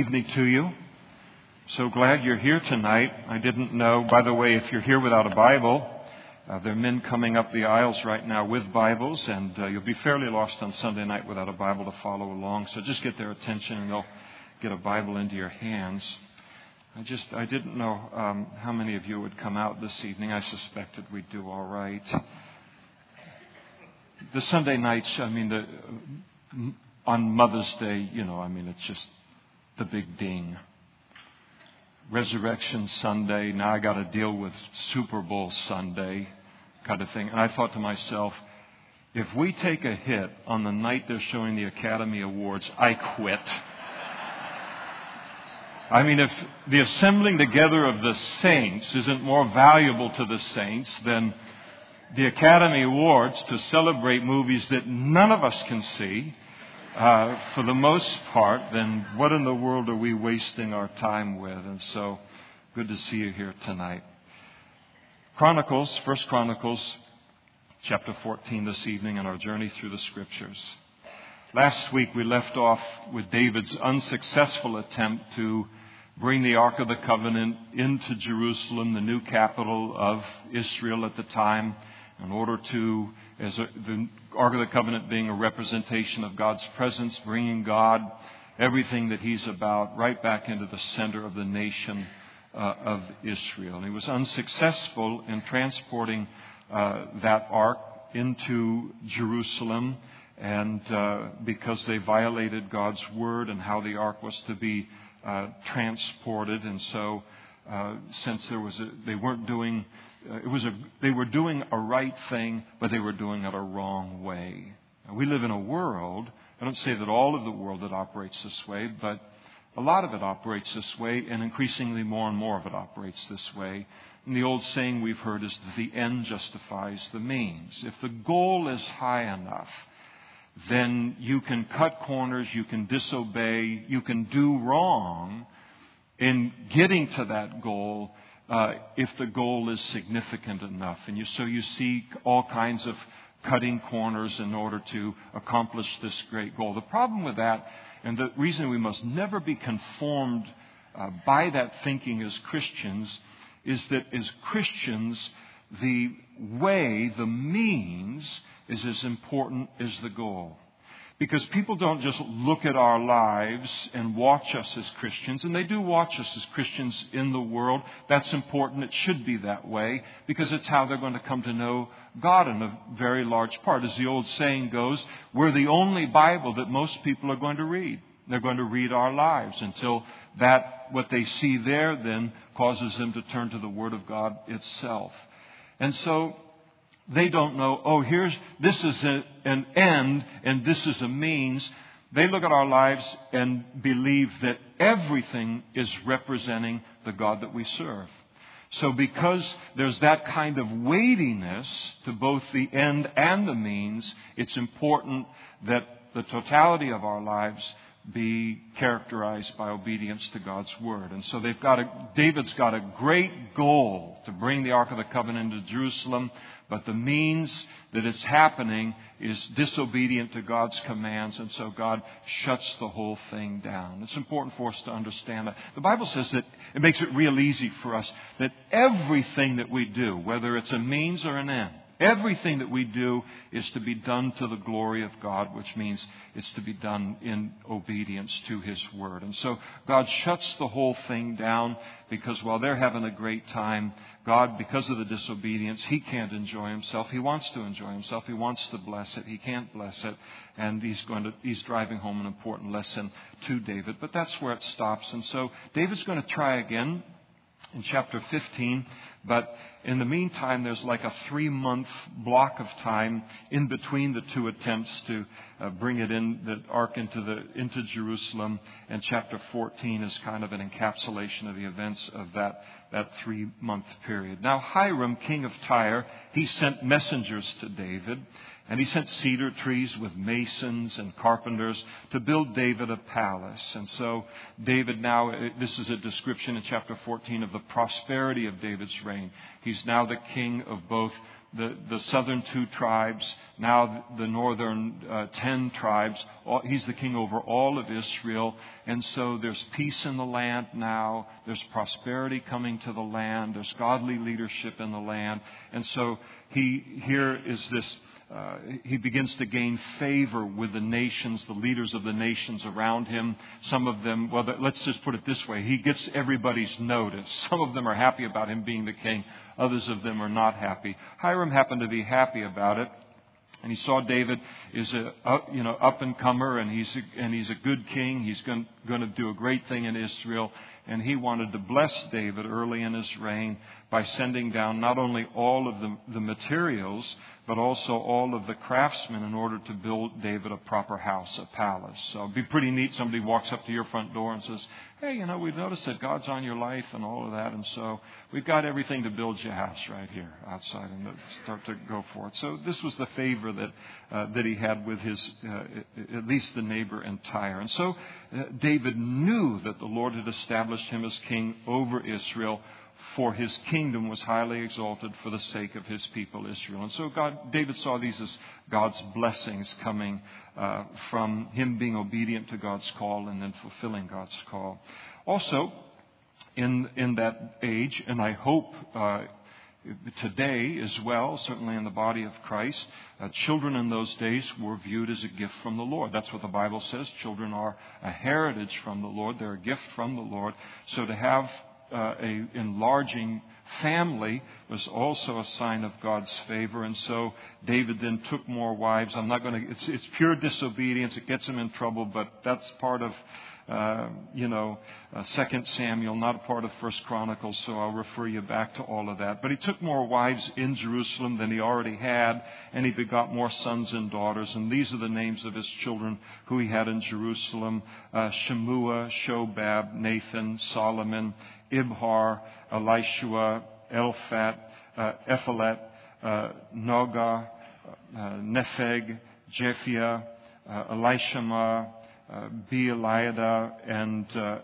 evening to you. So glad you're here tonight. I didn't know, by the way, if you're here without a Bible, uh, there are men coming up the aisles right now with Bibles, and uh, you'll be fairly lost on Sunday night without a Bible to follow along. So just get their attention, and they'll get a Bible into your hands. I just I didn't know um, how many of you would come out this evening. I suspected we'd do all right. The Sunday nights, I mean, the, on Mother's Day, you know, I mean, it's just the big ding. Resurrection Sunday, now I got to deal with Super Bowl Sunday kind of thing. And I thought to myself, if we take a hit on the night they're showing the Academy Awards, I quit. I mean, if the assembling together of the saints isn't more valuable to the saints than the Academy Awards to celebrate movies that none of us can see, uh, for the most part, then what in the world are we wasting our time with? And so, good to see you here tonight. Chronicles, First Chronicles, chapter 14 this evening in our journey through the scriptures. Last week we left off with David's unsuccessful attempt to bring the Ark of the Covenant into Jerusalem, the new capital of Israel at the time in order to, as a, the Ark of the Covenant being a representation of God's presence, bringing God, everything that He's about, right back into the center of the nation uh, of Israel. And He was unsuccessful in transporting uh, that Ark into Jerusalem, and uh, because they violated God's word and how the Ark was to be uh, transported, and so uh, since there was a, they weren't doing Uh, it was a, they were doing a right thing, but they were doing it a wrong way. Now, we live in a world, I don't say that all of the world that operates this way, but a lot of it operates this way, and increasingly more and more of it operates this way. And the old saying we've heard is that the end justifies the means. If the goal is high enough, then you can cut corners, you can disobey, you can do wrong in getting to that goal uh, if the goal is significant enough. And you, so you see all kinds of cutting corners in order to accomplish this great goal. The problem with that, and the reason we must never be conformed uh, by that thinking as Christians, is that as Christians, the way, the means, is as important as the goal. Because people don't just look at our lives and watch us as Christians, and they do watch us as Christians in the world. That's important. It should be that way because it's how they're going to come to know God in a very large part. As the old saying goes, we're the only Bible that most people are going to read. They're going to read our lives until that, what they see there then causes them to turn to the Word of God itself. And so they don't know, oh, here's, this is a, an end and this is a means. They look at our lives and believe that everything is representing the God that we serve. So, because there's that kind of weightiness to both the end and the means, it's important that the totality of our lives be characterized by obedience to God's word. And so they've got a, David's got a great goal to bring the Ark of the Covenant into Jerusalem, but the means that it's happening is disobedient to God's commands, and so God shuts the whole thing down. It's important for us to understand that. The Bible says that it makes it real easy for us that everything that we do, whether it's a means or an end, Everything that we do is to be done to the glory of God, which means it's to be done in obedience to His Word. And so God shuts the whole thing down because while they're having a great time, God, because of the disobedience, He can't enjoy Himself. He wants to enjoy Himself. He wants to bless it. He can't bless it. And He's going to, He's driving home an important lesson to David. But that's where it stops. And so David's going to try again in chapter 15. But in the meantime, there's like a three month block of time in between the two attempts to uh, bring it in, the ark into, the, into Jerusalem. And chapter 14 is kind of an encapsulation of the events of that, that three month period. Now, Hiram, king of Tyre, he sent messengers to David and he sent cedar trees with masons and carpenters to build David a palace. And so, David now, uh, this is a description in chapter 14 of the prosperity of David's reign. He's now the king of both the, the southern two tribes, now the northern uh, ten tribes. All, he's the king over all of Israel. And so there's peace in the land now. There's prosperity coming to the land. There's godly leadership in the land. And so he, here is this uh, he begins to gain favor with the nations, the leaders of the nations around him. Some of them, well, let's just put it this way he gets everybody's notice. Some of them are happy about him being the king, others of them are not happy. Hiram happened to be happy about it. And he saw David is a you know up and comer, and he's a, and he's a good king. He's going, going to do a great thing in Israel, and he wanted to bless David early in his reign by sending down not only all of the, the materials, but also all of the craftsmen in order to build David a proper house, a palace. So it'd be pretty neat. Somebody walks up to your front door and says, Hey, you know, we've noticed that God's on your life and all of that, and so we've got everything to build your house right here outside and start to go for it. So this was the favor that, uh, that he had with his, uh, at least the neighbor and Tyre. And so uh, David knew that the Lord had established him as king over Israel for his kingdom was highly exalted for the sake of his people Israel. And so God, David saw these as God's blessings coming uh, from him being obedient to God's call and then fulfilling God's call. Also, in in that age, and I hope. Uh, today as well, certainly in the body of Christ, uh, children in those days were viewed as a gift from the Lord. That's what the Bible says. Children are a heritage from the Lord. They're a gift from the Lord. So to have uh, a enlarging family was also a sign of God's favor. And so David then took more wives. I'm not going to, it's, it's pure disobedience. It gets him in trouble, but that's part of, uh, you know, uh, Second Samuel, not a part of First Chronicles, so I'll refer you back to all of that. But he took more wives in Jerusalem than he already had, and he begot more sons and daughters. And these are the names of his children who he had in Jerusalem uh, Shemua, Shobab, Nathan, Solomon, Ibhar, Elishua, Elphat, uh, Ephelet, uh, Nogah, uh, Nepheg, Japhia, uh, Elishama, uh, Beeliada, and uh,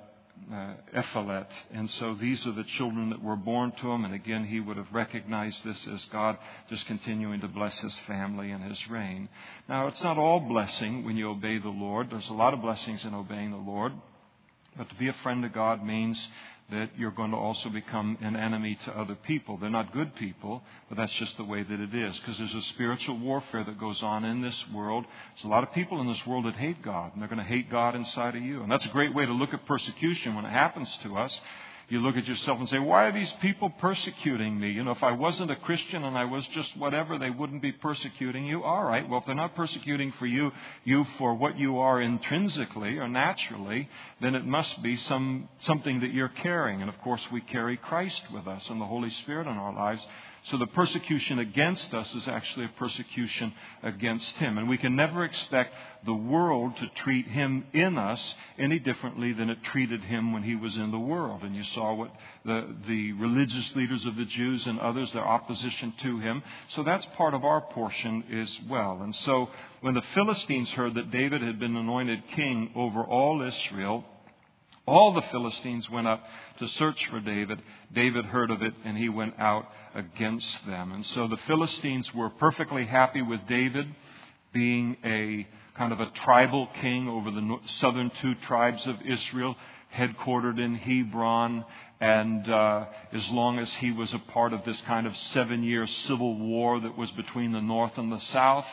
uh, Ephelet. And so these are the children that were born to him. And again, he would have recognized this as God just continuing to bless his family and his reign. Now, it's not all blessing when you obey the Lord. There's a lot of blessings in obeying the Lord. But to be a friend of God means that you're going to also become an enemy to other people. They're not good people, but that's just the way that it is. Because there's a spiritual warfare that goes on in this world. There's a lot of people in this world that hate God, and they're going to hate God inside of you. And that's a great way to look at persecution when it happens to us you look at yourself and say, why are these people persecuting me? You know, if I wasn't a Christian and I was just whatever, they wouldn't be persecuting you. All right. Well, if they're not persecuting for you, you for what you are intrinsically or naturally, then it must be some, something that you're carrying. And of course, we carry Christ with us and the Holy Spirit in our lives. So the persecution against us is actually a persecution against him. And we can never expect the world to treat him in us any differently than it treated him when he was in the world. And you saw what the, the religious leaders of the Jews and others, their opposition to him. So that's part of our portion as well. And so when the Philistines heard that David had been anointed king over all Israel, all the Philistines went up to search for David. David heard of it and he went out against them. And so the Philistines were perfectly happy with David being a kind of a tribal king over the southern two tribes of Israel, headquartered in Hebron. And uh, as long as he was a part of this kind of seven year civil war that was between the north and the south,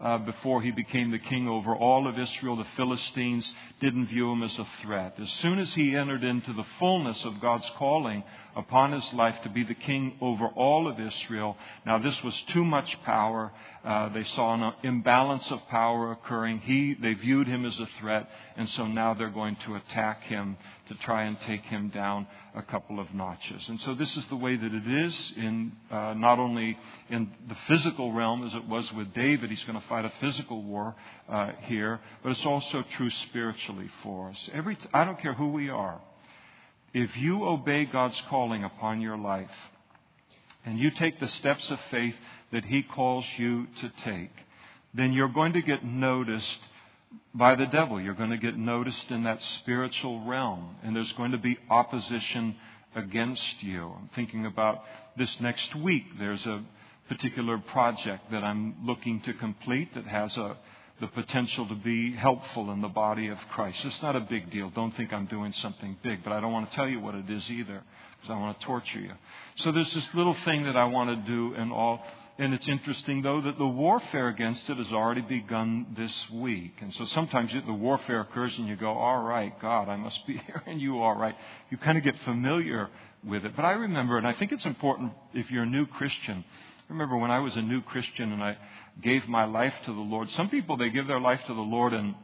uh, before he became the king over all of Israel, the Philistines didn't view him as a threat. As soon as he entered into the fullness of God's calling upon his life to be the king over all of Israel, now this was too much power. Uh, they saw an imbalance of power occurring. He, they viewed him as a threat, and so now they're going to attack him to try and take him down a couple of notches. And so this is the way that it is in uh, not only in the physical realm as it was with David. He's going to fight a physical war uh, here, but it's also true spiritually for us. Every t- I don't care who we are. If you obey God's calling upon your life and you take the steps of faith that He calls you to take, then you're going to get noticed by the devil. You're going to get noticed in that spiritual realm, and there's going to be opposition against you. I'm thinking about this next week. There's a particular project that I'm looking to complete that has a, the potential to be helpful in the body of Christ. It's not a big deal. Don't think I'm doing something big, but I don't want to tell you what it is either because I want to torture you. So there's this little thing that I want to do and all. And it's interesting, though, that the warfare against it has already begun this week. And so sometimes the warfare occurs and you go, all right, God, I must be hearing you all right. You kind of get familiar with it. But I remember, and I think it's important if you're a new Christian, I remember when I was a new Christian and I gave my life to the Lord. Some people, they give their life to the Lord and,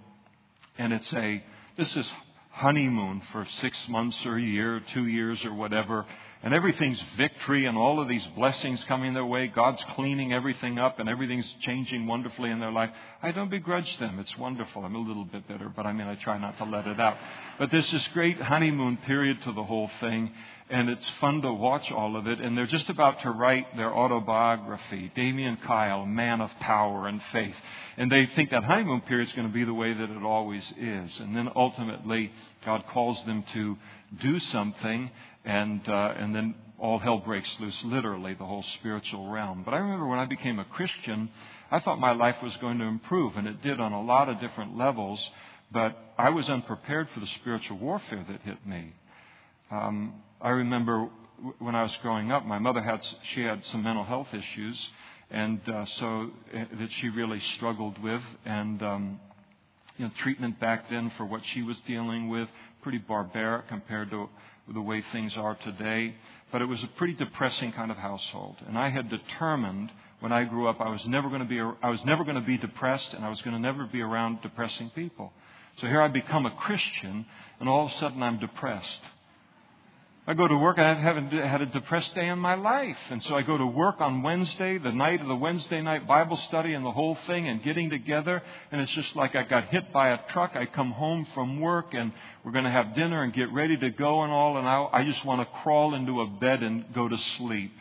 and it's a, this is honeymoon for six months or a year, or two years or whatever and everything's victory and all of these blessings coming their way. God's cleaning everything up and everything's changing wonderfully in their life. I don't begrudge them. It's wonderful. I'm a little bit bitter, but I mean, I try not to let it out. But there's this great honeymoon period to the whole thing, and it's fun to watch all of it. And they're just about to write their autobiography, Damian Kyle, man of power and faith. And they think that honeymoon period is going to be the way that it always is. And then ultimately, God calls them to do something, and, uh, and then all hell breaks loose, literally, the whole spiritual realm. But I remember when I became a Christian, I thought my life was going to improve, and it did on a lot of different levels, but I was unprepared for the spiritual warfare that hit me. Um, I remember when I was growing up, my mother had she had some mental health issues, and uh, so uh, that she really struggled with, and um, you know, treatment back then for what she was dealing with pretty barbaric compared to the way things are today. But it was a pretty depressing kind of household. And I had determined when I grew up I was never going to be, I was never going to be depressed and I was going to never be around depressing people. So here I become a Christian and all of a sudden I'm depressed. I go to work. I haven't had a depressed day in my life. And so I go to work on Wednesday, the night of the Wednesday night Bible study and the whole thing and getting together. And it's just like I got hit by a truck. I come home from work and we're going to have dinner and get ready to go and all. And I, I just want to crawl into a bed and go to sleep.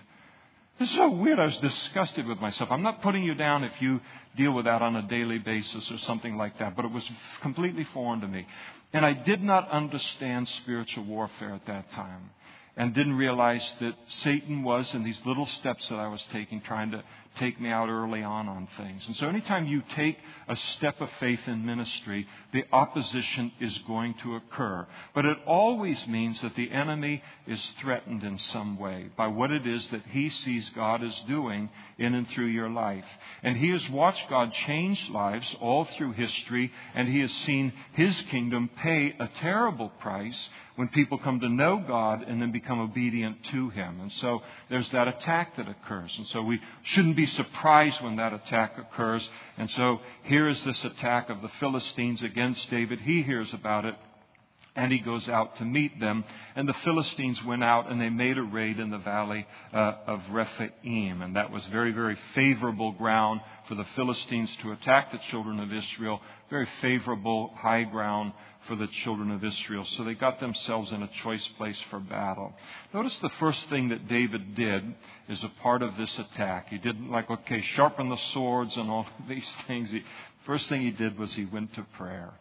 This is so weird. I was disgusted with myself. I'm not putting you down if you deal with that on a daily basis or something like that, but it was completely foreign to me. And I did not understand spiritual warfare at that time and didn't realize that Satan was in these little steps that I was taking, trying to take me out early on on things. And so anytime you take a step of faith in ministry, the opposition is going to occur. But it always means that the enemy is threatened in some way by what it is that he sees God is doing in and through your life. And he has watched God change lives all through history, and he has seen his kingdom pay a terrible price when people come to know God and then become obedient to him. And so there's that attack that occurs. And so we shouldn't be be surprised when that attack occurs. And so here is this attack of the Philistines against David. He hears about it and he goes out to meet them. And the Philistines went out and they made a raid in the valley uh, of Rephaim. And that was very, very favorable ground for the Philistines to attack the children of Israel. Very favorable high ground for the children of Israel. So they got themselves in a choice place for battle. Notice the first thing that David did is a part of this attack. He didn't like, okay, sharpen the swords and all these things. He, first thing he did was he went to prayer.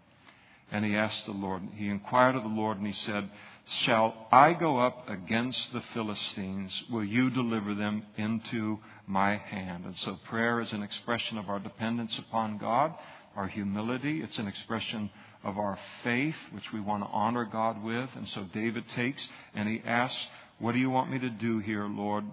And he asked the Lord, he inquired of the Lord and he said, Shall I go up against the Philistines? Will you deliver them into my hand? And so prayer is an expression of our dependence upon God, our humility. It's an expression of our faith, which we want to honor God with. And so David takes and he asks, What do you want me to do here, Lord?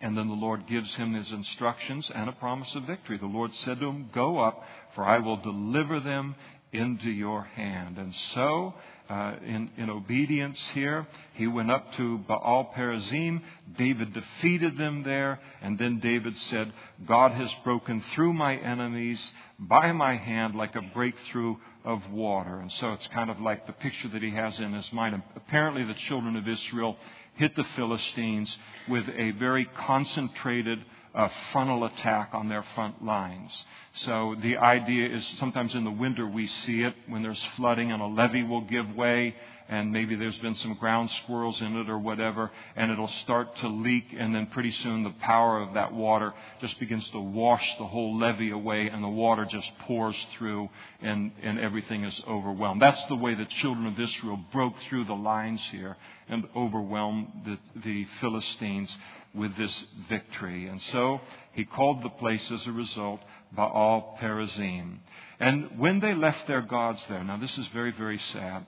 And then the Lord gives him his instructions and a promise of victory. The Lord said to him, Go up, for I will deliver them into your hand. And so, uh, in, in obedience here, he went up to Baal Perazim. David defeated them there. And then David said, God has broken through my enemies by my hand like a breakthrough of water. And so it's kind of like the picture that he has in his mind. Apparently, the children of Israel hit the Philistines with a very concentrated uh, frontal attack on their front lines. So the idea is sometimes in the winter we see it when there's flooding and a levee will give way and maybe there's been some ground squirrels in it or whatever, and it'll start to leak, and then pretty soon the power of that water just begins to wash the whole levee away, and the water just pours through, and, and everything is overwhelmed. That's the way the children of Israel broke through the lines here and overwhelmed the, the Philistines with this victory. And so he called the place as a result Baal Perazim. And when they left their gods there, now this is very, very sad.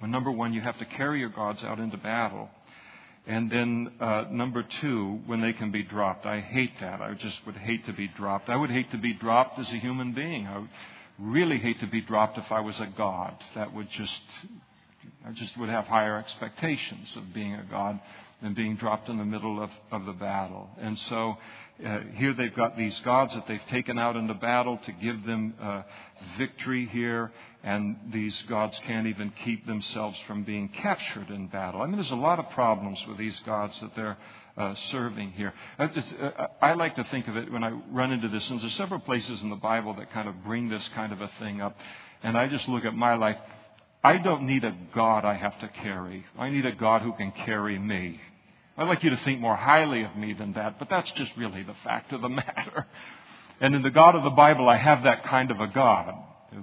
Well, number one, you have to carry your gods out into battle. And then uh, number two, when they can be dropped. I hate that. I just would hate to be dropped. I would hate to be dropped as a human being. I would really hate to be dropped if I was a god. That would just, I just would have higher expectations of being a god and being dropped in the middle of, of the battle. And so uh, here they've got these gods that they've taken out into battle to give them uh, victory here, and these gods can't even keep themselves from being captured in battle. I mean, there's a lot of problems with these gods that they're uh, serving here. I, just, uh, I like to think of it when I run into this, and there's several places in the Bible that kind of bring this kind of a thing up, and I just look at my life. I don't need a God I have to carry. I need a God who can carry me. I'd like you to think more highly of me than that, but that's just really the fact of the matter. And in the God of the Bible, I have that kind of a God,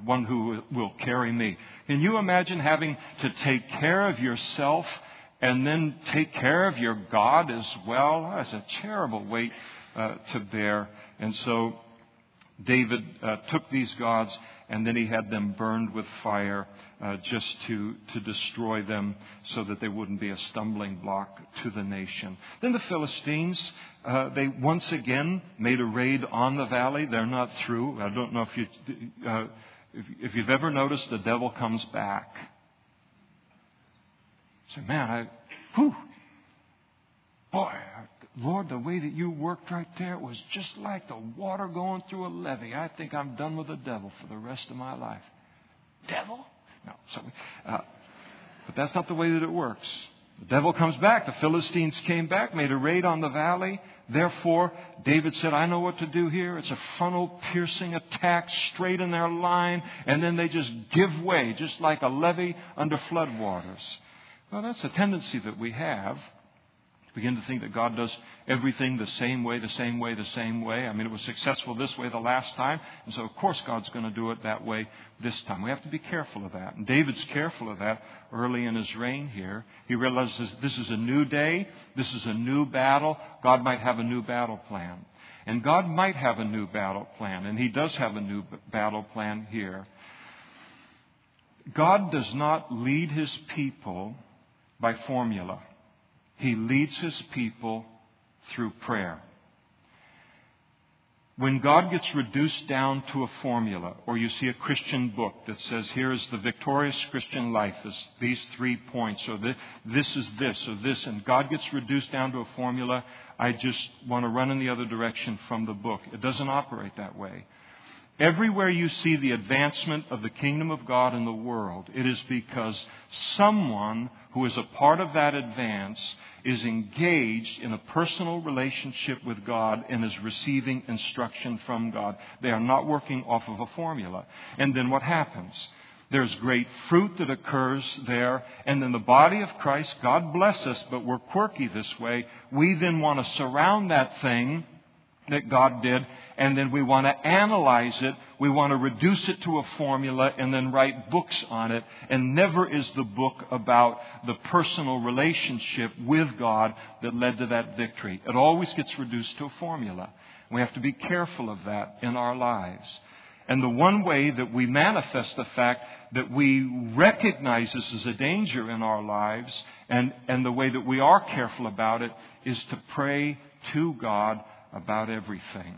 one who will carry me. Can you imagine having to take care of yourself and then take care of your God as well? That's a terrible weight uh, to bear. And so David uh, took these gods and then he had them burned with fire uh, just to, to destroy them so that they wouldn't be a stumbling block to the nation. Then the Philistines, uh, they once again made a raid on the valley. They're not through. I don't know if, you, uh, if, if you've ever noticed the devil comes back. Say, man, I, whew, boy, Lord, the way that you worked right there was just like the water going through a levee. I think I'm done with the devil for the rest of my life. Devil? No, sorry. Uh, but that's not the way that it works. The devil comes back. The Philistines came back, made a raid on the valley. Therefore, David said, I know what to do here. It's a frontal piercing attack straight in their line, and then they just give way, just like a levee under floodwaters. Well, that's a tendency that we have begin to think that God does everything the same way, the same way, the same way. I mean, it was successful this way the last time, and so of course God's going to do it that way this time. We have to be careful of that. And David's careful of that early in his reign here. He realizes this is a new day, this is a new battle. God might have a new battle plan. And God might have a new battle plan, and He does have a new battle plan here. God does not lead His people by formula. He leads his people through prayer. When God gets reduced down to a formula, or you see a Christian book that says, here is the victorious Christian life, is these three points, or this is this, or this, and God gets reduced down to a formula, I just want to run in the other direction from the book. It doesn't operate that way. Everywhere you see the advancement of the kingdom of God in the world, it is because someone who is a part of that advance is engaged in a personal relationship with God and is receiving instruction from God. They are not working off of a formula. And then what happens? There's great fruit that occurs there. And in the body of Christ, God bless us, but we're quirky this way. We then want to surround that thing that God did, and then we want to analyze it. We want to reduce it to a formula and then write books on it. And never is the book about the personal relationship with God that led to that victory. It always gets reduced to a formula. We have to be careful of that in our lives. And the one way that we manifest the fact that we recognize this as a danger in our lives and, and the way that we are careful about it is to pray to God about everything.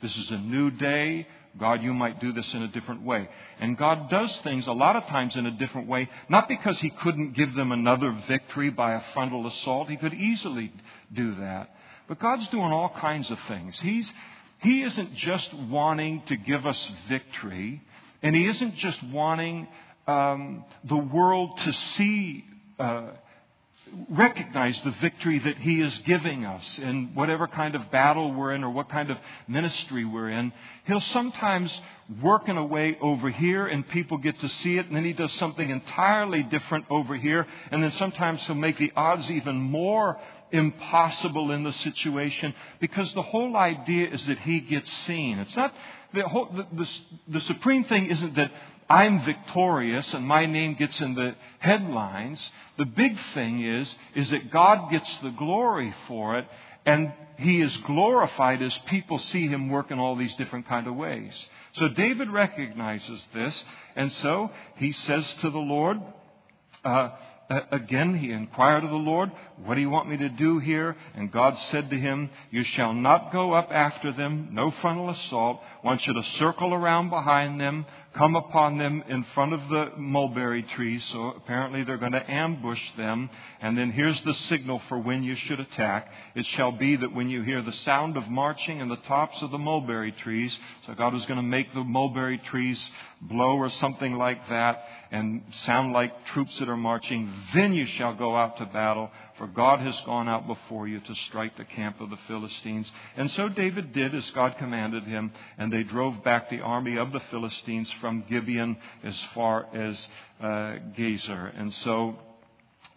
This is a new day. God, you might do this in a different way. And God does things a lot of times in a different way, not because He couldn't give them another victory by a frontal assault. He could easily do that. But God's doing all kinds of things. He's, he isn't just wanting to give us victory, and He isn't just wanting um, the world to see. Uh, recognize the victory that He is giving us in whatever kind of battle we're in or what kind of ministry we're in. He'll sometimes work in a way over here and people get to see it, and then He does something entirely different over here, and then sometimes He'll make the odds even more impossible in the situation because the whole idea is that He gets seen. It's not the, whole, the, the, the supreme thing isn't that I'm victorious and my name gets in the headlines. The big thing is, is that God gets the glory for it and he is glorified as people see him work in all these different kind of ways. So David recognizes this and so he says to the Lord, uh, again, he inquired of the Lord, What do you want me to do here? And God said to him, You shall not go up after them, no frontal assault. I want you to circle around behind them, come upon them in front of the mulberry trees. So apparently they're going to ambush them. And then here's the signal for when you should attack. It shall be that when you hear the sound of marching in the tops of the mulberry trees, so God is going to make the mulberry trees blow or something like that and sound like troops that are marching, then you shall go out to battle, for God has gone out before you to strike the camp of the Philistines. And so David did as God commanded him, and they drove back the army of the Philistines from Gibeon as far as uh, Gezer. And so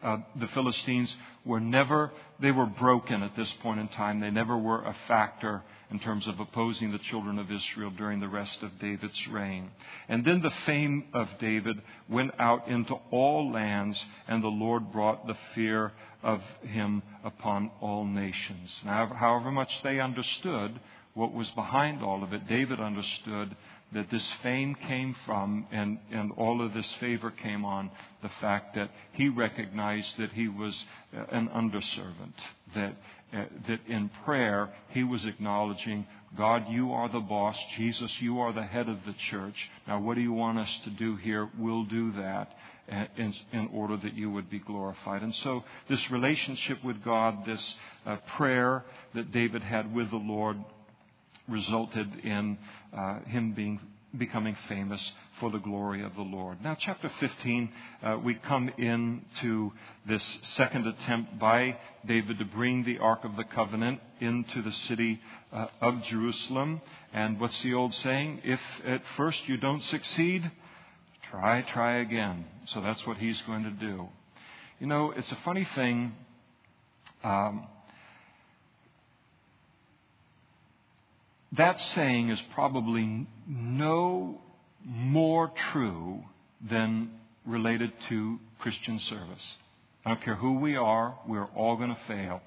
uh, the Philistines were never, they were broken at this point in time. They never were a factor in terms of opposing the children of Israel during the rest of David's reign. And then the fame of David went out into all lands, and the Lord brought the fear of him upon all nations. Now, however much they understood what was behind all of it, David understood that this fame came from and, and all of this favor came on the fact that he recognized that he was uh, an underservant, that, uh, that in prayer he was acknowledging, God, you are the boss. Jesus, you are the head of the church. Now, what do you want us to do here? We'll do that. Uh, in, in, order that you would be glorified. And so, this relationship with God, this uh, prayer that David had with the Lord, resulted in uh, him being becoming famous for the glory of the Lord. Now, chapter 15, uh, we come into this second attempt by David to bring the Ark of the Covenant into the city uh, of Jerusalem. And what's the old saying? If at first you don't succeed, try, try again. So that's what he's going to do. You know, it's a funny thing. Um, that saying is probably no more true than related to Christian service. I don't care who we are, we're all going to fail.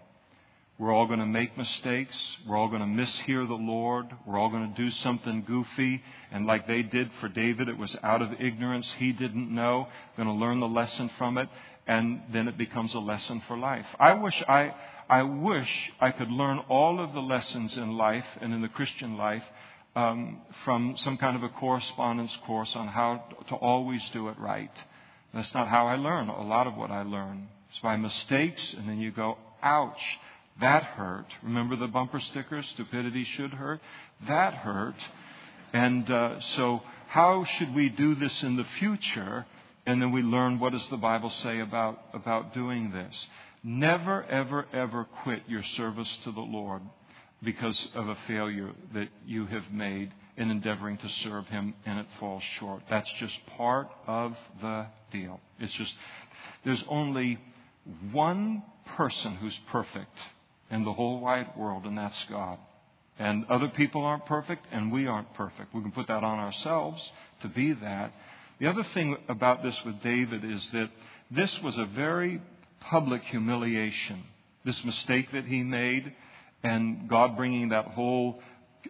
We're all going to make mistakes. We're all going to mishear the Lord. We're all going to do something goofy. And like they did for David, it was out of ignorance. He didn't know. Going to learn the lesson from it. And then it becomes a lesson for life. I wish I, I wish I could learn all of the lessons in life and in the Christian life um, from some kind of a correspondence course on how to always do it right. That's not how I learn a lot of what I learn. It's by mistakes, and then you go, ouch, that hurt. Remember the bumper sticker, stupidity should hurt? That hurt. And uh, so, how should we do this in the future? And then we learn what does the Bible say about, about doing this. Never, ever, ever quit your service to the Lord because of a failure that you have made in endeavoring to serve Him and it falls short. That's just part of the deal. It's just, there's only one person who's perfect in the whole wide world, and that's God. And other people aren't perfect, and we aren't perfect. We can put that on ourselves to be that. The other thing about this with David is that this was a very public humiliation. This mistake that he made, and God bringing that whole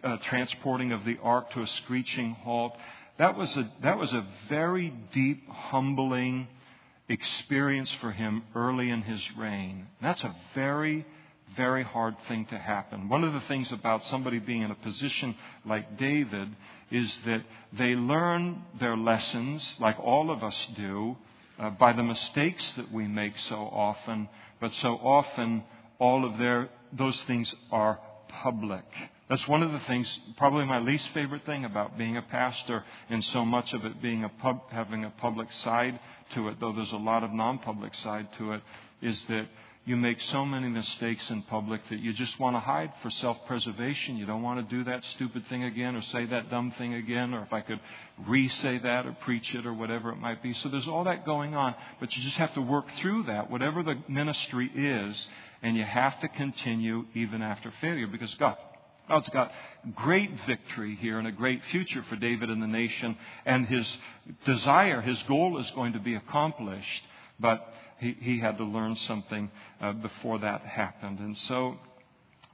uh, transporting of the ark to a screeching halt, that was a, that was a very deep, humbling experience for him early in his reign. That's a very, very hard thing to happen. One of the things about somebody being in a position like David is that they learn their lessons, like all of us do, uh, by the mistakes that we make so often, but so often all of their, those things are public. That's one of the things, probably my least favorite thing about being a pastor, and so much of it being a pub, having a public side to it, though there's a lot of non public side to it, is that you make so many mistakes in public that you just want to hide for self preservation. You don't want to do that stupid thing again or say that dumb thing again, or if I could re say that or preach it or whatever it might be. So there's all that going on, but you just have to work through that, whatever the ministry is, and you have to continue even after failure because God. God's got great victory here and a great future for David and the nation, and his desire, his goal is going to be accomplished. But he, he had to learn something uh, before that happened. And so,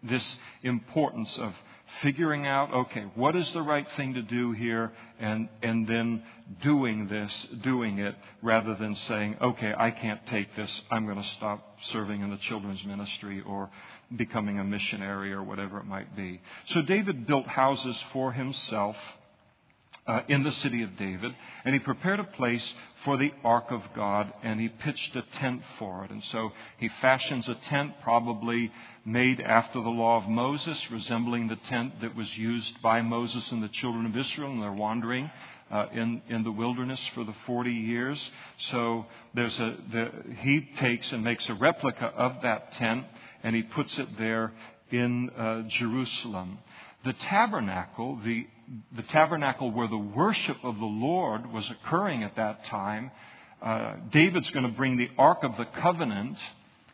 this importance of figuring out, okay, what is the right thing to do here, and, and then doing this, doing it, rather than saying, okay, I can't take this, I'm going to stop serving in the children's ministry or becoming a missionary or whatever it might be. So David built houses for himself uh, in the city of David, and he prepared a place for the ark of God, and he pitched a tent for it. And so he fashions a tent, probably made after the law of Moses, resembling the tent that was used by Moses and the children of Israel in their wandering. Uh, in in the wilderness for the 40 years, so there's a the, he takes and makes a replica of that tent, and he puts it there in uh, Jerusalem. The tabernacle, the the tabernacle where the worship of the Lord was occurring at that time, uh, David's going to bring the Ark of the Covenant,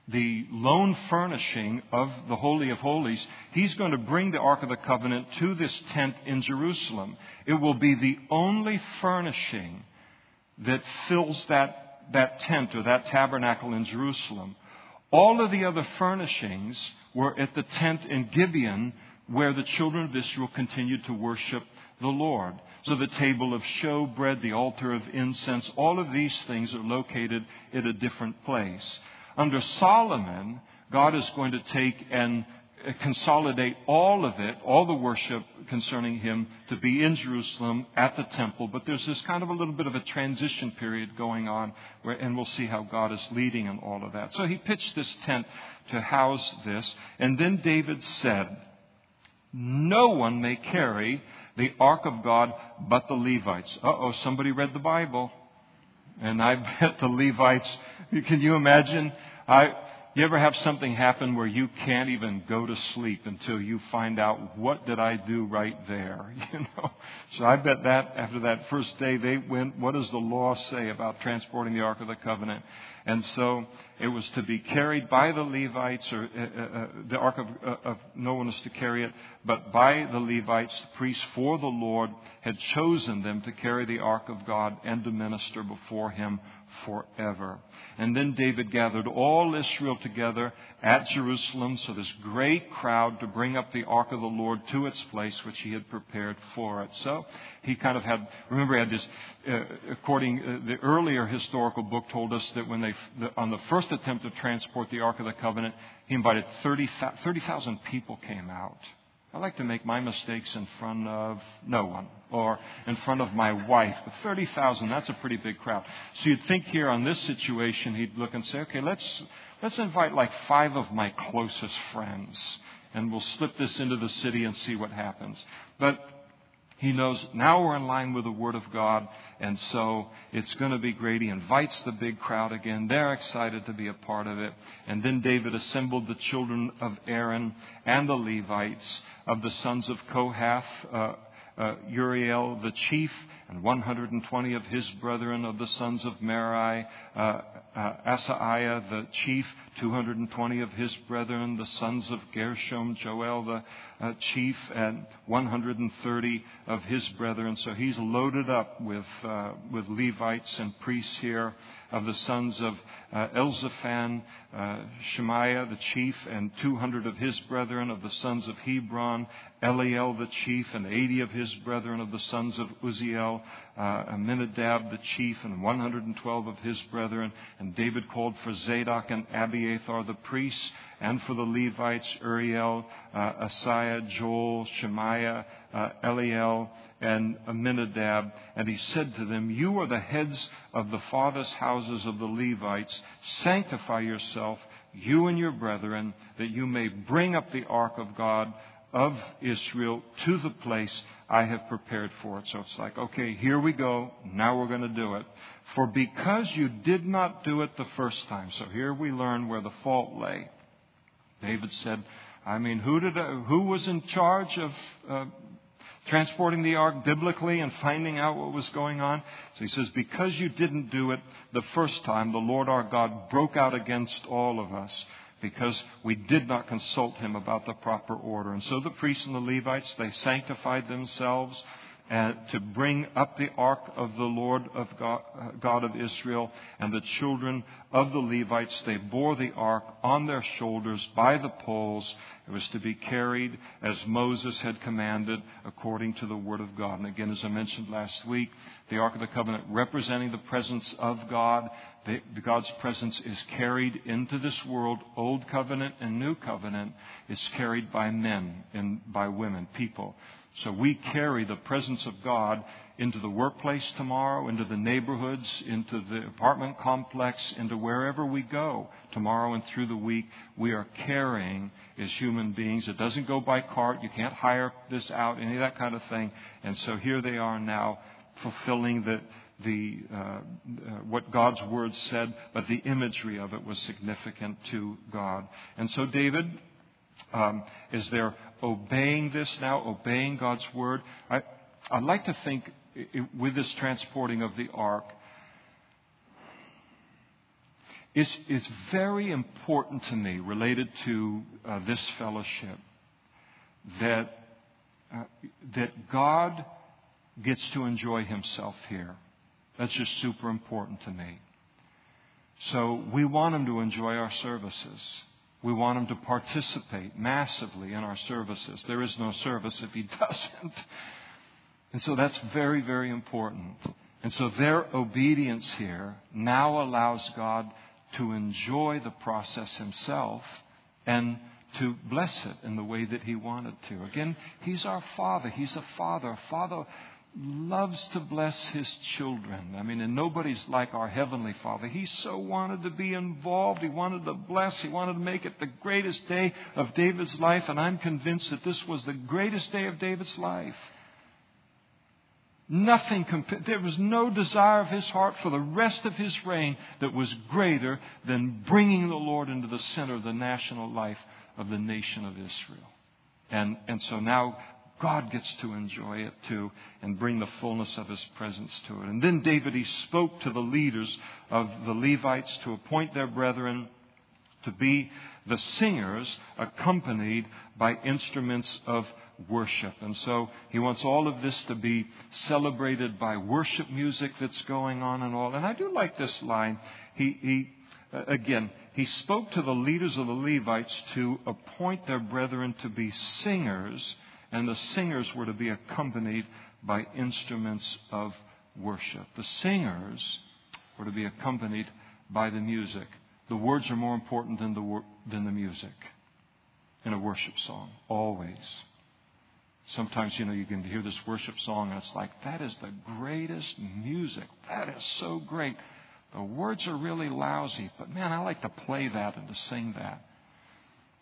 the lone furnishing of the Holy of Holies. He's going to bring the Ark of the Covenant to this tent in Jerusalem. It will be the only furnishing that fills that, that tent or that tabernacle in Jerusalem. All of the other furnishings were at the tent in Gibeon where the children of Israel continued to worship the Lord. So the table of showbread, the altar of incense, all of these things are located at a different place. Under Solomon, God is going to take and uh, consolidate all of it, all the worship concerning him, to be in Jerusalem at the temple. But there's this kind of a little bit of a transition period going on, where, and we'll see how God is leading in all of that. So he pitched this tent to house this. And then David said, no one may carry the ark of God but the Levites. Uh oh, somebody read the Bible. And I bet the Levites, can you imagine? I, you ever have something happen where you can't even go to sleep until you find out what did I do right there? You know. So I bet that after that first day they went, what does the law say about transporting the Ark of the Covenant? And so it was to be carried by the Levites, or uh, uh, uh the Ark of, uh, of no one is to carry it, but by the Levites, the priests for the Lord had chosen them to carry the Ark of God and to minister before Him forever. And then David gathered all Israel together at Jerusalem, so this great crowd to bring up the ark of the Lord to its place, which he had prepared for it. So he kind of had, remember, he had this, uh, according, uh, the earlier historical book told us that when they, the, on the first attempt to transport the ark of the covenant, he invited 30,000 30, people came out. I like to make my mistakes in front of no one or in front of my wife. But 30,000, that's a pretty big crowd. So you'd think here on this situation, he'd look and say, okay, let's, let's invite like five of my closest friends and we'll slip this into the city and see what happens. But he knows now we're in line with the Word of God, and so it's going to be great. He invites the big crowd again. They're excited to be a part of it. And then David assembled the children of Aaron and the Levites of the sons of Kohath, uh, uh, Uriel the chief, and 120 of his brethren of the sons of Merari, uh, uh, Asaiah the chief, 220 of his brethren, the sons of Gershom, Joel the uh, chief, and 130 of his brethren. So he's loaded up with, uh, with Levites and priests here of the sons of uh, Elzaphan, uh, Shemaiah the chief, and 200 of his brethren of the sons of Hebron, Eliel the chief, and 80 of his brethren of the sons of Uzziel, uh, Amminadab the chief, and 112 of his brethren. And David called for Zadok and Abiathar the priests, and for the Levites, Uriel, uh, Asaiah, Joel, Shemaiah, uh, Eliel, and Amminadab. And he said to them, You are the heads of the fathers' houses of the Levites. Sanctify yourself, you and your brethren, that you may bring up the ark of God of Israel to the place I have prepared for it. So it's like, okay, here we go. Now we're going to do it. For because you did not do it the first time. So here we learn where the fault lay. David said, I mean, who did, who was in charge of uh, transporting the ark biblically and finding out what was going on? So he says, because you didn't do it the first time, the Lord our God broke out against all of us because we did not consult him about the proper order. And so the priests and the Levites, they sanctified themselves uh, to bring up the ark of the Lord of God, uh, God, of Israel, and the children of the Levites, they bore the ark on their shoulders by the poles. It was to be carried as Moses had commanded according to the word of God. And again, as I mentioned last week, the ark of the covenant representing the presence of God. The, God's presence is carried into this world, old covenant and new covenant. It's carried by men and by women, people. So we carry the presence of God into the workplace tomorrow, into the neighborhoods, into the apartment complex, into wherever we go tomorrow and through the week. We are carrying as human beings. It doesn't go by cart. You can't hire this out, any of that kind of thing. And so here they are now fulfilling the, the, uh, uh, what God's word said, but the imagery of it was significant to God. And so David um, is there obeying this now, obeying God's word? I, I'd like to think with this transporting of the ark, it's, it's very important to me related to uh, this fellowship that, uh, that God gets to enjoy himself here. That's just super important to me. So we want him to enjoy our services. We want him to participate massively in our services. There is no service if he doesn't. And so that's very, very important. And so their obedience here now allows God to enjoy the process himself and to bless it in the way that he wanted to. Again, he's our father. He's a father. A father loves to bless his children. I mean, and nobody's like our Heavenly Father. He so wanted to be involved. He wanted to bless. He wanted to make it the greatest day of David's life. And I'm convinced that this was the greatest day of David's life. Nothing, compa- there was no desire of his heart for the rest of his reign that was greater than bringing the Lord into the center of the national life of the nation of Israel. And, and so now God gets to enjoy it too and bring the fullness of his presence to it. And then David, he spoke to the leaders of the Levites to appoint their brethren to be the singers accompanied by instruments of worship. And so he wants all of this to be celebrated by worship music that's going on and all. And I do like this line. He, he uh, again, he spoke to the leaders of the Levites to appoint their brethren to be singers and the singers were to be accompanied by instruments of worship. The singers were to be accompanied by the music. The words are more important than the, wor- than the music in a worship song, always. Sometimes, you know, you can hear this worship song and it's like, that is the greatest music. That is so great. The words are really lousy, but man, I like to play that and to sing that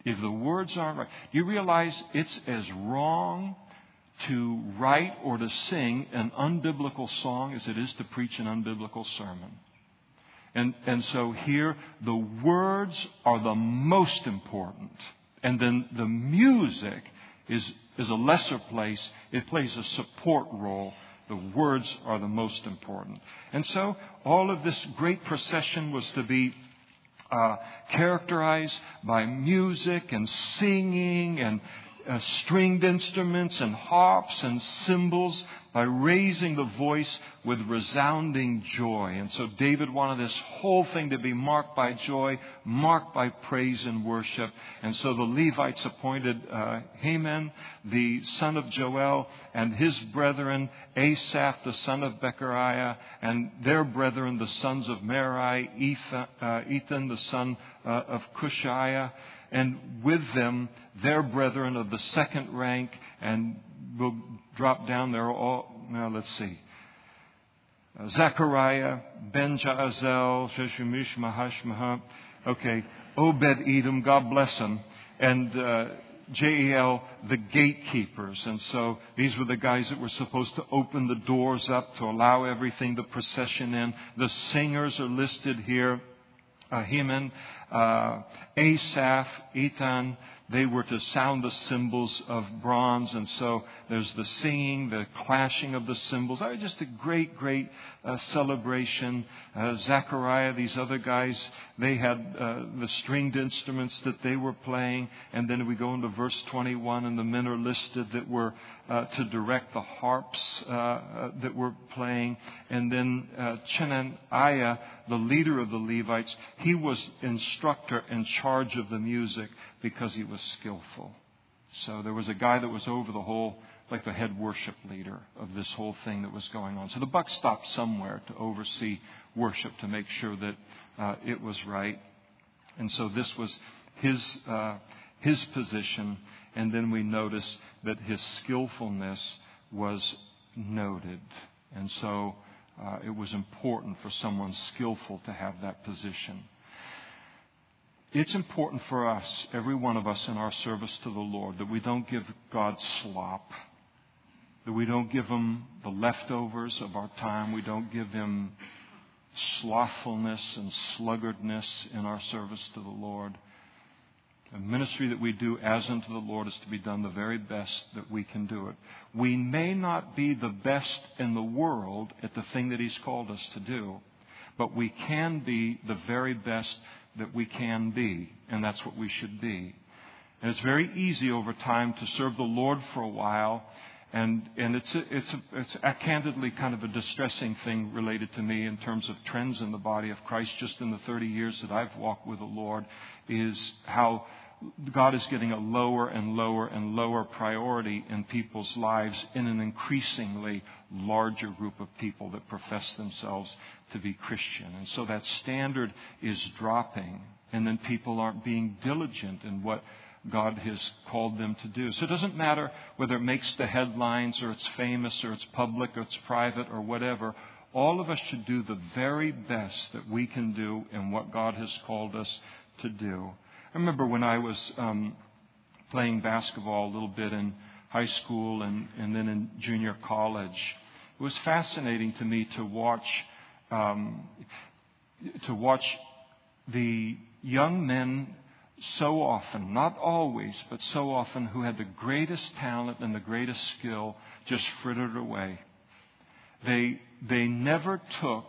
if the words aren't right. Do you realize it's as wrong to write or to sing an unbiblical song as it is to preach an unbiblical sermon. And, and so here, the words are the most important. And then the music is, is a lesser place. It plays a support role. The words are the most important. And so all of this great procession was to be uh, characterized by music and singing and uh, stringed instruments and harps and cymbals by raising the voice with resounding joy. And so David wanted this whole thing to be marked by joy, marked by praise and worship. And so the Levites appointed uh, Heman, the son of Joel, and his brethren, Asaph, the son of Berechiah, and their brethren, the sons of Merari, Ethan, uh, Ethan the son uh, of Kushaiah and with them their brethren of the second rank, and we'll drop down there all, now let's see. Zechariah, Ben Jaaziel, Mahashmaha, okay, Obed Edom, God bless him, and uh, Jeiel, the gatekeepers. And so these were the guys that were supposed to open the doors up to allow everything, the procession in. The singers are listed here. Heman, uh, Asaph, Ethan, they were to sound the cymbals of bronze. And so there's the singing, the clashing of the cymbals. Oh, just a great, great uh, celebration. Uh, Zechariah, these other guys, they had uh, the stringed instruments that they were playing. And then we go into verse 21, and the men are listed that were uh, to direct the harps uh, uh, that were playing. And then uh, Chenaniah, the leader of the Levites, he was instructor in charge of the music because he was skillful. So there was a guy that was over the whole, like the head worship leader of this whole thing that was going on. So the buck stopped somewhere to oversee worship to make sure that uh, it was right. And so this was his, uh, his position. And then we notice that his skillfulness was noted. And so uh, it was important for someone skillful to have that position. It's important for us, every one of us in our service to the Lord, that we don't give God slop, that we don't give Him the leftovers of our time, we don't give Him slothfulness and sluggardness in our service to the Lord. The ministry that we do as unto the Lord is to be done the very best that we can do it. We may not be the best in the world at the thing that He's called us to do, but we can be the very best that we can be, and that's what we should be. And it's very easy over time to serve the Lord for a while, and and it's a, it's a, it's a candidly kind of a distressing thing related to me in terms of trends in the body of Christ. Just in the 30 years that I've walked with the Lord, is how God is getting a lower and lower and lower priority in people's lives in an increasingly larger group of people that profess themselves to be Christian. And so that standard is dropping, and then people aren't being diligent in what God has called them to do. So it doesn't matter whether it makes the headlines or it's famous or it's public or it's private or whatever. All of us should do the very best that we can do in what God has called us to do. I remember when I was um, playing basketball a little bit in high school and, and then in junior college. It was fascinating to me to watch um, to watch the young men so often, not always, but so often, who had the greatest talent and the greatest skill just frittered away. They, they never took,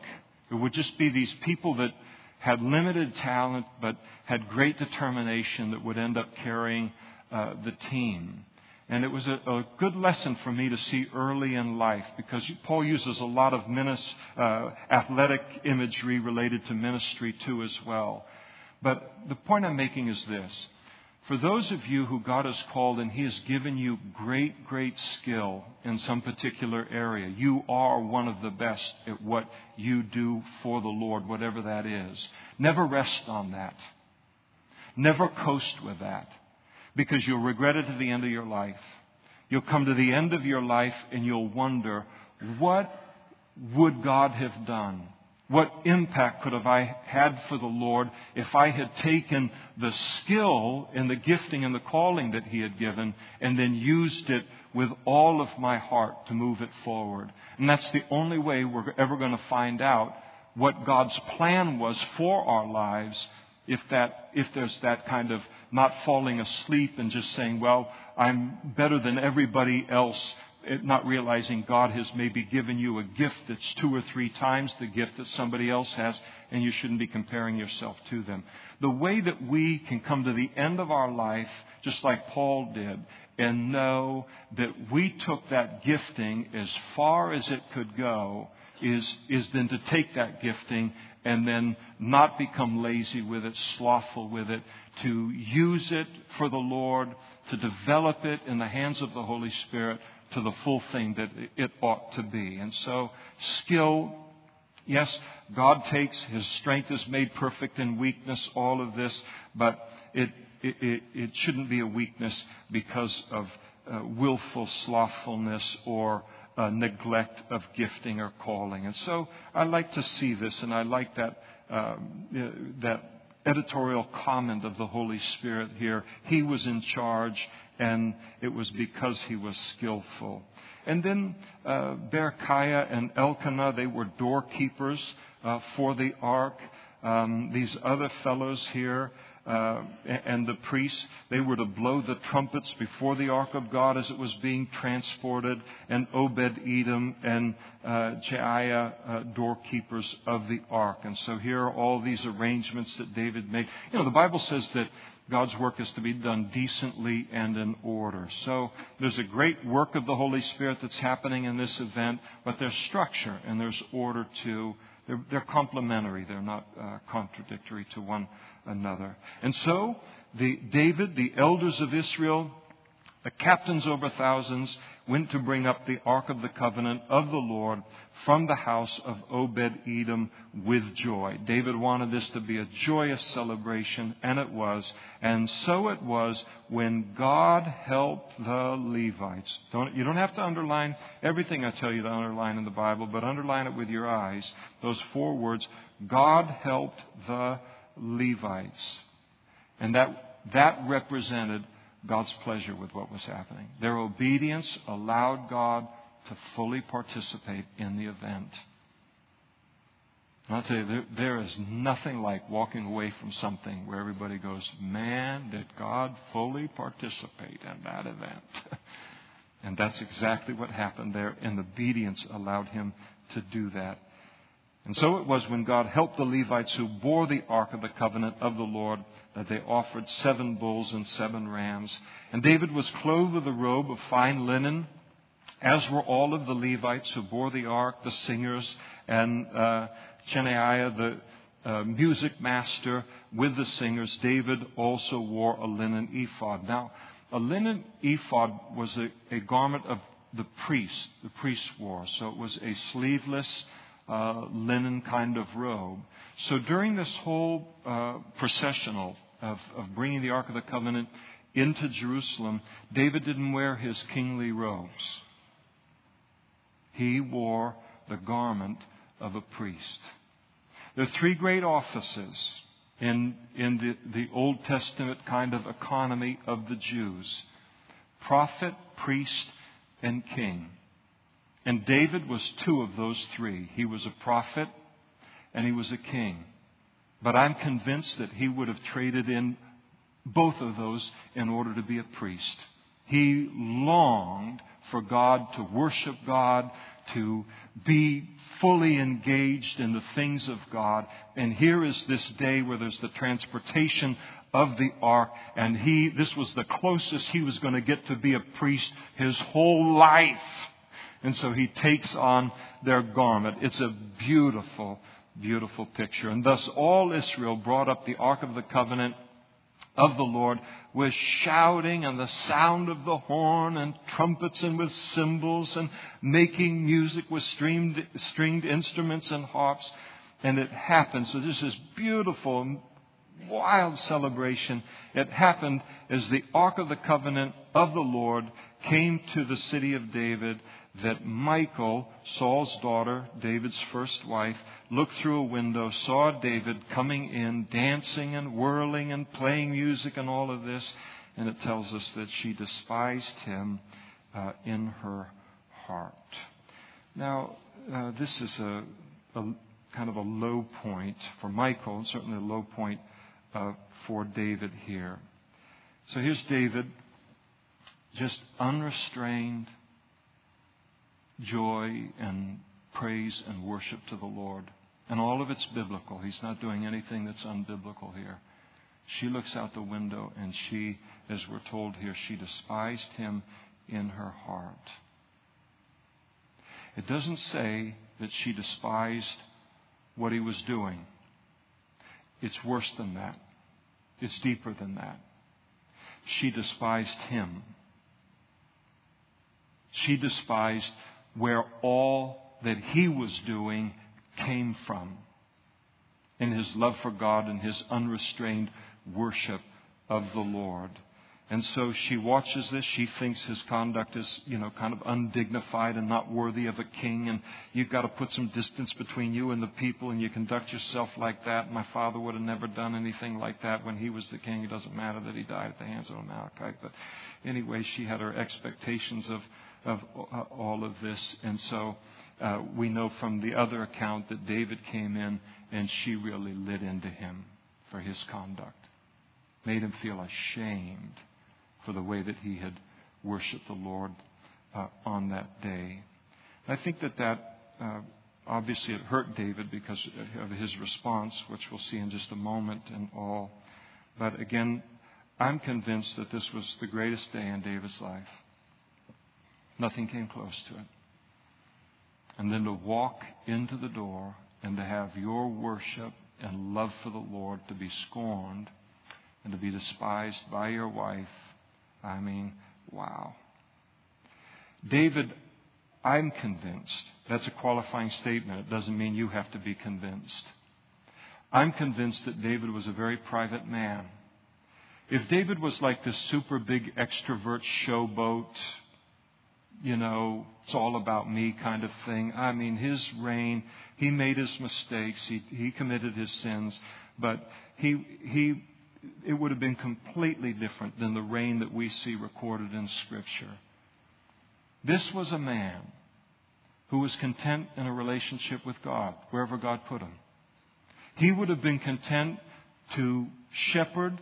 it would just be these people that had limited talent but had great determination that would end up carrying uh, the team. And it was a, a, good lesson for me to see early in life because Paul uses a lot of minis, uh, athletic imagery related to ministry too as well. But the point I'm making is this. For those of you who God has called and He has given you great, great skill in some particular area, you are one of the best at what you do for the Lord, whatever that is. Never rest on that. Never coast with that because you'll regret it at the end of your life. You'll come to the end of your life and you'll wonder, what would God have done? What impact could have I had for the Lord if I had taken the skill and the gifting and the calling that He had given and then used it with all of my heart to move it forward? And that's the only way we're ever going to find out what God's plan was for our lives if that if there's that kind of not falling asleep and just saying, well, I'm better than everybody else, not realizing God has maybe given you a gift that's two or three times the gift that somebody else has, and you shouldn't be comparing yourself to them. The way that we can come to the end of our life, just like Paul did, and know that we took that gifting as far as it could go, is, is then to take that gifting and then not become lazy with it, slothful with it, to use it for the Lord, to develop it in the hands of the Holy Spirit to the full thing that it ought to be. And so, skill, yes, God takes, His strength is made perfect in weakness, all of this, but it, it, it shouldn't be a weakness because of uh, willful slothfulness or uh, neglect of gifting or calling. And so I like to see this, and I like that, um, that editorial comment of the Holy Spirit here. He was in charge, and it was because he was skillful. And then uh, Berechiah and Elkanah, they were doorkeepers uh, for the ark. Um, these other fellows here, uh, and the priests, they were to blow the trumpets before the ark of God as it was being transported, and Obed Edom and uh, uh, doorkeepers of the ark. And so here are all these arrangements that David made. You know, the Bible says that God's work is to be done decently and in order. So there's a great work of the Holy Spirit that's happening in this event, but there's structure and there's order too. They're, they're complementary. They're not uh, contradictory to one another. And so, the, David, the elders of Israel, the captains over thousands, went to bring up the Ark of the Covenant of the Lord from the house of Obed Edom with joy. David wanted this to be a joyous celebration, and it was. And so it was when God helped the Levites. Don't, you don't have to underline everything I tell you to underline in the Bible, but underline it with your eyes. Those four words God helped the Levites. And that, that represented God's pleasure with what was happening. Their obedience allowed God to fully participate in the event. And I'll tell you, there, there is nothing like walking away from something where everybody goes, Man, did God fully participate in that event? and that's exactly what happened there, and obedience allowed him to do that. And so it was when God helped the Levites who bore the ark of the covenant of the Lord that they offered seven bulls and seven rams. And David was clothed with a robe of fine linen, as were all of the Levites who bore the ark, the singers, and uh, Chenaniah, the uh, music master, with the singers. David also wore a linen ephod. Now, a linen ephod was a, a garment of the priest. The priest wore. So it was a sleeveless uh, linen kind of robe. So during this whole uh, processional of, of bringing the Ark of the Covenant into Jerusalem, David didn't wear his kingly robes. He wore the garment of a priest. There are three great offices in, in the, the Old Testament kind of economy of the Jews prophet, priest, and king. And David was two of those three. He was a prophet and he was a king. But I'm convinced that he would have traded in both of those in order to be a priest. He longed for God to worship God, to be fully engaged in the things of God. And here is this day where there's the transportation of the ark, and he, this was the closest he was going to get to be a priest his whole life. And so he takes on their garment. It's a beautiful, beautiful picture. And thus all Israel brought up the Ark of the Covenant of the Lord with shouting and the sound of the horn and trumpets and with cymbals and making music with stringed, stringed instruments and harps. And it happened. So this is beautiful, wild celebration. It happened as the Ark of the Covenant of the Lord came to the city of David that Michal, Saul's daughter, David's first wife, looked through a window, saw David coming in, dancing and whirling and playing music and all of this, and it tells us that she despised him uh, in her heart. Now, uh, this is a, a, kind of a low point for Michal, and certainly a low point uh, for David here. So here's David, just unrestrained joy and praise and worship to the Lord. And all of it's biblical. He's not doing anything that's unbiblical here. She looks out the window and she, as we're told here, she despised him in her heart. It doesn't say that she despised what he was doing. It's worse than that. It's deeper than that. She despised him. She despised where all that he was doing came from in his love for God and his unrestrained worship of the Lord. And so she watches this. She thinks his conduct is, you know, kind of undignified and not worthy of a king. And you've got to put some distance between you and the people, and you conduct yourself like that. My father would have never done anything like that when he was the king. It doesn't matter that he died at the hands of Amalekite. But anyway, she had her expectations of, of uh, all of this. And so uh, we know from the other account that David came in and she really lit into him for his conduct, made him feel ashamed for the way that he had worshiped the Lord uh, on that day. I think that that uh, obviously it hurt David because of his response, which we'll see in just a moment and all. But again, I'm convinced that this was the greatest day in David's life. Nothing came close to it. And then to walk into the door and to have your worship and love for the Lord to be scorned and to be despised by your wife I mean, wow. David, I'm convinced. That's a qualifying statement. It doesn't mean you have to be convinced. I'm convinced that David was a very private man. If David was like this super big extrovert showboat, you know, it's all about me kind of thing. I mean, his reign, he made his mistakes, he, he committed his sins, but he, he it would have been completely different than the reign that we see recorded in Scripture. This was a man who was content in a relationship with God, wherever God put him. He would have been content to shepherd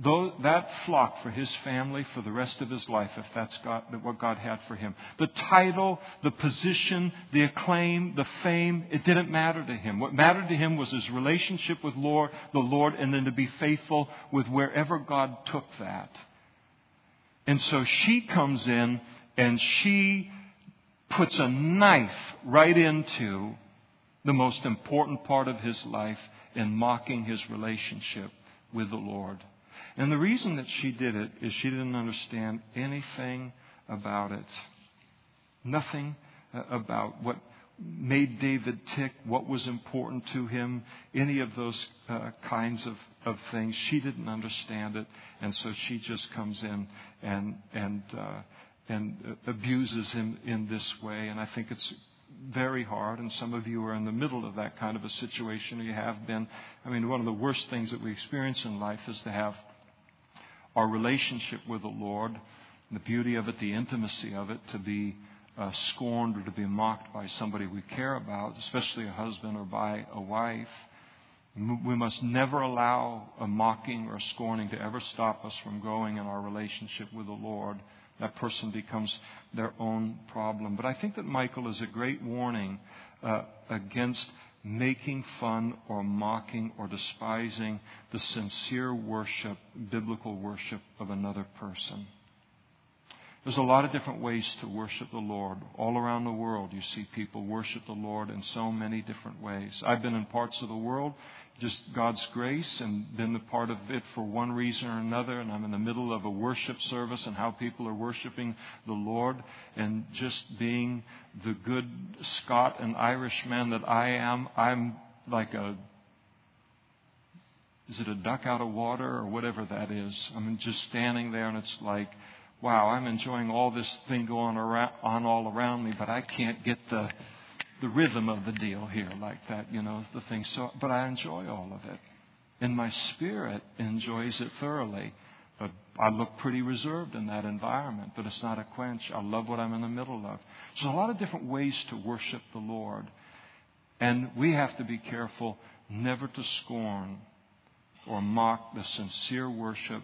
that flock for his family for the rest of his life, if that's God, what God had for him. The title, the position, the acclaim, the fame, it didn't matter to him. What mattered to him was his relationship with Lord, the Lord, and then to be faithful with wherever God took that. And so she comes in and she puts a knife right into the most important part of his life in mocking his relationship with the Lord. And the reason that she did it is she didn't understand anything about it. Nothing uh, about what made David tick, what was important to him, any of those uh, kinds of, of things. She didn't understand it, and so she just comes in and and uh, and abuses him in this way. And I think it's very hard, and some of you are in the middle of that kind of a situation, or you have been. I mean, one of the worst things that we experience in life is to have our relationship with the Lord, the beauty of it, the intimacy of it, to be uh, scorned or to be mocked by somebody we care about, especially a husband or by a wife. We must never allow a mocking or a scorning to ever stop us from growing in our relationship with the Lord. That person becomes their own problem. But I think that Michal is a great warning uh, against making fun or mocking or despising the sincere worship, biblical worship of another person. There's a lot of different ways to worship the Lord. All around the world, you see people worship the Lord in so many different ways. I've been in parts of the world just God's grace and been a part of it for one reason or another. And I'm in the middle of a worship service and how people are worshiping the Lord and just being the good Scot and Irishman that I am. I'm like a is it a duck out of water or whatever that is? I'm just standing there and it's like, wow, I'm enjoying all this thing going around, on all around me, but I can't get the the rhythm of the deal here like that, you know, the thing. So, but I enjoy all of it. And my spirit enjoys it thoroughly. But I look pretty reserved in that environment, but it's not a quench. I love what I'm in the middle of. So there's a lot of different ways to worship the Lord. And we have to be careful never to scorn or mock the sincere worship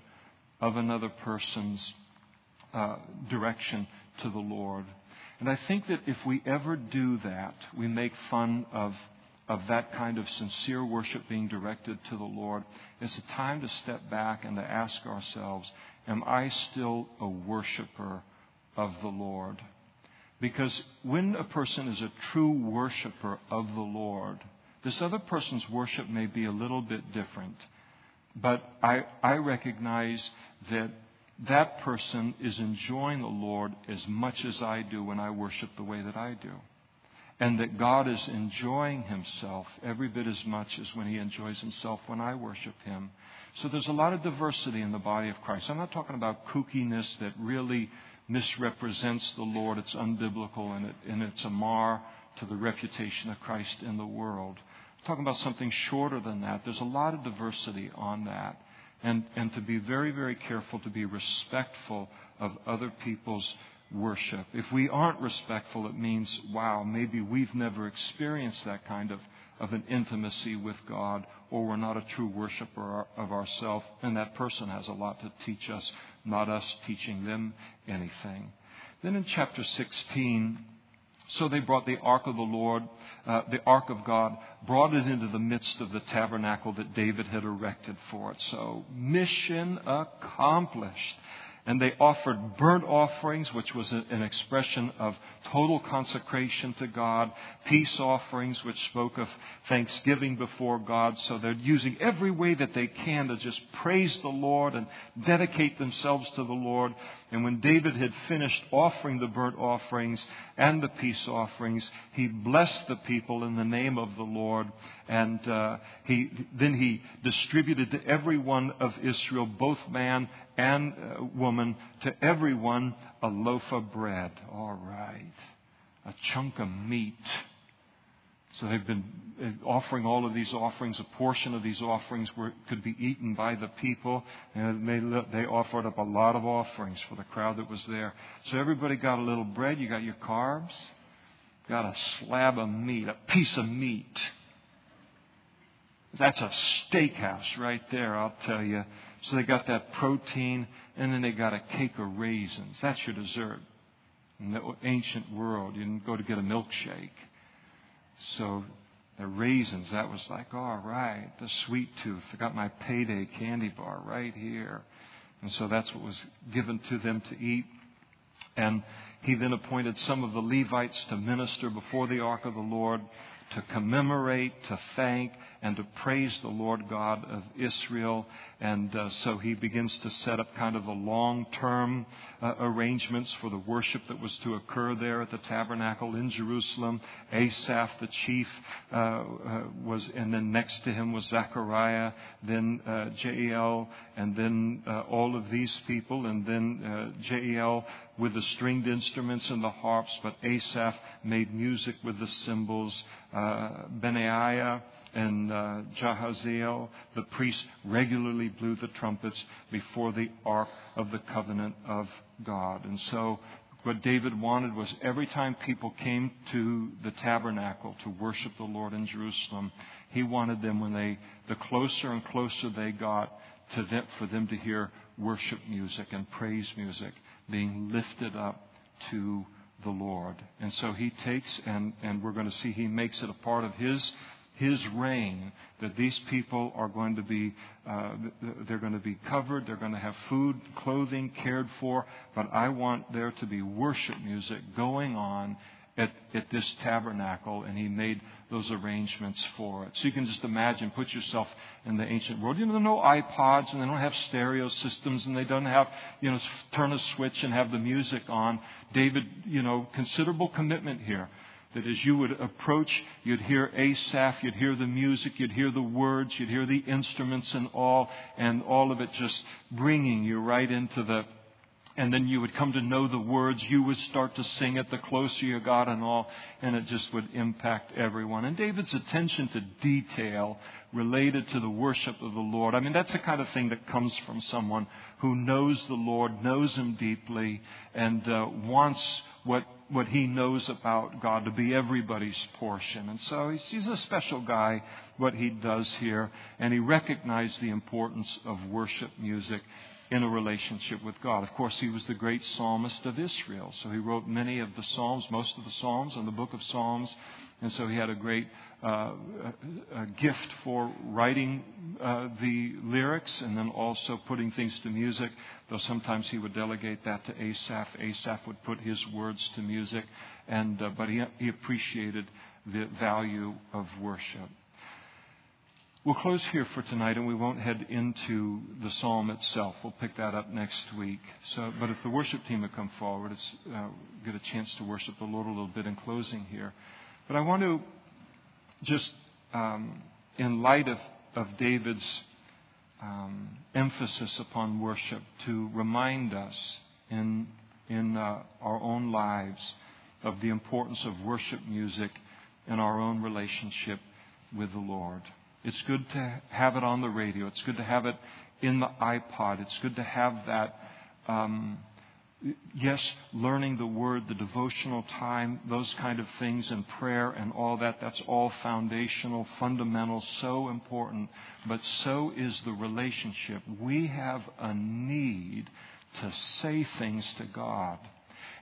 of another person's uh, direction to the Lord. And I think that if we ever do that, we make fun of, of that kind of sincere worship being directed to the Lord. It's a time to step back and to ask ourselves, am I still a worshiper of the Lord? Because when a person is a true worshiper of the Lord, this other person's worship may be a little bit different. But I, I recognize that that person is enjoying the Lord as much as I do when I worship the way that I do. And that God is enjoying himself every bit as much as when he enjoys himself when I worship him. So there's a lot of diversity in the body of Christ. I'm not talking about kookiness that really misrepresents the Lord. It's unbiblical and, it, and it's a mar to the reputation of Christ in the world. I'm talking about something shorter than that. There's a lot of diversity on that. And, and to be very, very careful to be respectful of other people's worship. If we aren't respectful, it means, wow, maybe we've never experienced that kind of, of an intimacy with God, or we're not a true worshiper of ourselves, and that person has a lot to teach us, not us teaching them anything. Then in chapter 16, so they brought the ark of the Lord, uh, the ark of God, brought it into the midst of the tabernacle that David had erected for it. So mission accomplished and they offered burnt offerings, which was an expression of total consecration to God, peace offerings, which spoke of thanksgiving before God. So they're using every way that they can to just praise the Lord and dedicate themselves to the Lord. And when David had finished offering the burnt offerings and the peace offerings, he blessed the people in the name of the Lord. And uh, he, then he distributed to every one of Israel, both man and uh, woman, to everyone a loaf of bread. All right. A chunk of meat. So they've been uh, offering all of these offerings. A portion of these offerings were, could be eaten by the people. And they, they offered up a lot of offerings for the crowd that was there. So everybody got a little bread. You got your carbs. Got a slab of meat, a piece of meat. That's a steakhouse right there, I'll tell you. So they got that protein, and then they got a cake of raisins. That's your dessert. In the ancient world, you didn't go to get a milkshake. So the raisins, that was like, all right, the sweet tooth. I got my payday candy bar right here. And so that's what was given to them to eat. And he then appointed some of the Levites to minister before the ark of the Lord to commemorate, to thank, and to praise the Lord God of Israel. And uh, so he begins to set up kind of a long term uh, arrangements for the worship that was to occur there at the tabernacle in Jerusalem. Asaph, the chief, uh, uh was, and then next to him was Zechariah, then uh, Jeiel, and then uh, all of these people, and then Jeiel with the stringed instruments and the harps, but Asaph made music with the cymbals. Uh, Benaiah and uh, Jahaziel, the priests, regularly blew the trumpets before the ark of the covenant of God. And so, what David wanted was every time people came to the tabernacle to worship the Lord in Jerusalem, he wanted them when they, the closer and closer they got to them, for them to hear worship music and praise music being lifted up to the Lord. And so he takes, and, and we're going to see he makes it a part of his, his reign that these people are going to be, uh, they're going to be covered, they're going to have food, clothing cared for, but I want there to be worship music going on at, at this tabernacle, and he made those arrangements for it. So you can just imagine, put yourself in the ancient world. You know, there are no iPods, and they don't have stereo systems, and they don't have, you know, turn a switch and have the music on. David, you know, considerable commitment here. That as you would approach, you'd hear Asaph, you'd hear the music, you'd hear the words, you'd hear the instruments and all, and all of it just bringing you right into the and then you would come to know the words. You would start to sing it the closer you got and all, and it just would impact everyone. And David's attention to detail related to the worship of the Lord. I mean, that's the kind of thing that comes from someone who knows the Lord, knows Him deeply, and uh, wants what what he knows about God to be everybody's portion. And so he's, he's a special guy, what he does here, and he recognized the importance of worship music in a relationship with God. Of course, he was the great psalmist of Israel. So he wrote many of the Psalms, most of the Psalms, and the book of Psalms. And so he had a great uh, a gift for writing uh, the lyrics and then also putting things to music, though sometimes he would delegate that to Asaph. Asaph would put his words to music, and, uh, but he, he appreciated the value of worship. We'll close here for tonight and we won't head into the psalm itself. We'll pick that up next week. So, but if the worship team would come forward, it's uh, get a chance to worship the Lord a little bit in closing here. But I want to just, um, in light of, of David's um, emphasis upon worship to remind us in, in uh, our own lives of the importance of worship music in our own relationship with the Lord. It's good to have it on the radio. It's good to have it in the iPod. It's good to have that. Um, yes, learning the word, the devotional time, those kind of things, and prayer and all that, that's all foundational, fundamental, so important. But so is the relationship. We have a need to say things to God.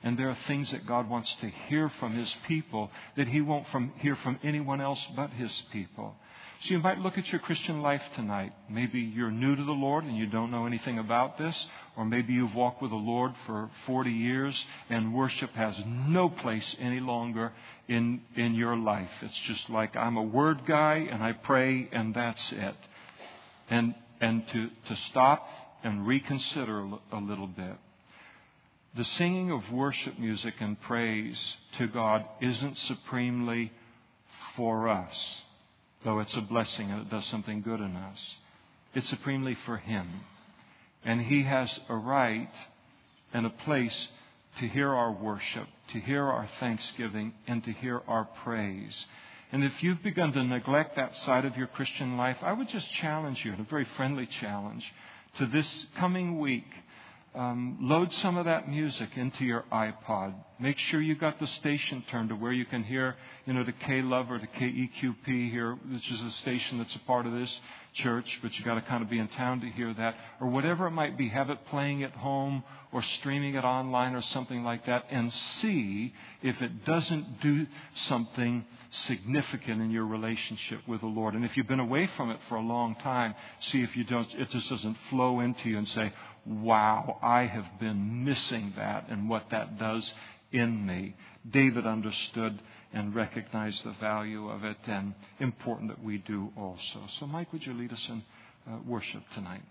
And there are things that God wants to hear from His people that He won't from, hear from anyone else but His people. So you might look at your Christian life tonight. Maybe you're new to the Lord and you don't know anything about this, or maybe you've walked with the Lord for 40 years and worship has no place any longer in, in your life. It's just like I'm a word guy and I pray and that's it. And, and to, to stop and reconsider a, a little bit. The singing of worship music and praise to God isn't supremely for us though it's a blessing and it does something good in us. It's supremely for Him. And He has a right and a place to hear our worship, to hear our thanksgiving, and to hear our praise. And if you've begun to neglect that side of your Christian life, I would just challenge you, a very friendly challenge, to this coming week um, load some of that music into your iPod. Make sure you got the station turned to where you can hear, you know, the K Love or the KEQP here, which is a station that's a part of this church, but you got to kind of be in town to hear that, or whatever it might be. Have it playing at home or streaming it online or something like that, and see if it doesn't do something significant in your relationship with the Lord. And if you've been away from it for a long time, see if you don't, it just doesn't flow into you and say, wow, I have been missing that and what that does in me. David understood and recognized the value of it, and important that we do also. So, Mike, would you lead us in uh, worship tonight?